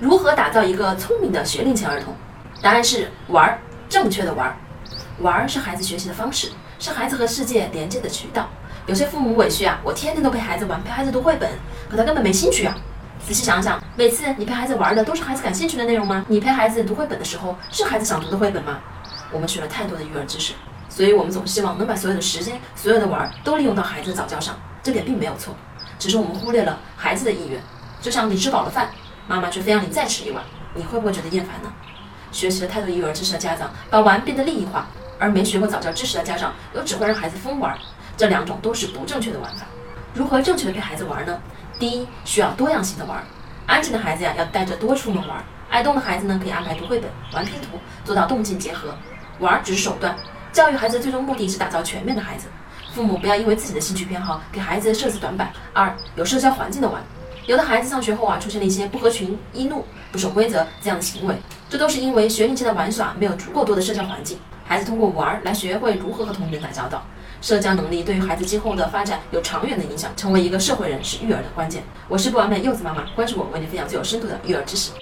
如何打造一个聪明的学龄前儿童？答案是玩儿，正确的玩儿。玩儿是孩子学习的方式，是孩子和世界连接的渠道。有些父母委屈啊，我天天都陪孩子玩，陪孩子读绘本，可他根本没兴趣啊。仔细想想，每次你陪孩子玩的都是孩子感兴趣的内容吗？你陪孩子读绘本的时候，是孩子想读的绘本吗？我们学了太多的育儿知识，所以我们总希望能把所有的时间、所有的玩儿都利用到孩子的早教上，这点并没有错，只是我们忽略了孩子的意愿。就像你吃饱了饭。妈妈却非要你再吃一碗，你会不会觉得厌烦呢？学习了太多育儿知识的家长，把玩变得利益化；而没学过早教知识的家长，又只会让孩子疯玩。这两种都是不正确的玩法。如何正确的陪孩子玩呢？第一，需要多样性的玩。安静的孩子呀，要带着多出门玩；爱动的孩子呢，可以安排读绘本、玩拼图，做到动静结合。玩只是手段，教育孩子最终目的是打造全面的孩子。父母不要因为自己的兴趣偏好给孩子设置短板。二，有社交环境的玩。有的孩子上学后啊，出现了一些不合群、易怒、不守规则这样的行为，这都是因为学龄前的玩耍没有足够多的社交环境。孩子通过玩来学会如何和同龄人打交道，社交能力对于孩子今后的发展有长远的影响，成为一个社会人是育儿的关键。我是不完美柚子妈妈，关注我，为你分享最有深度的育儿知识。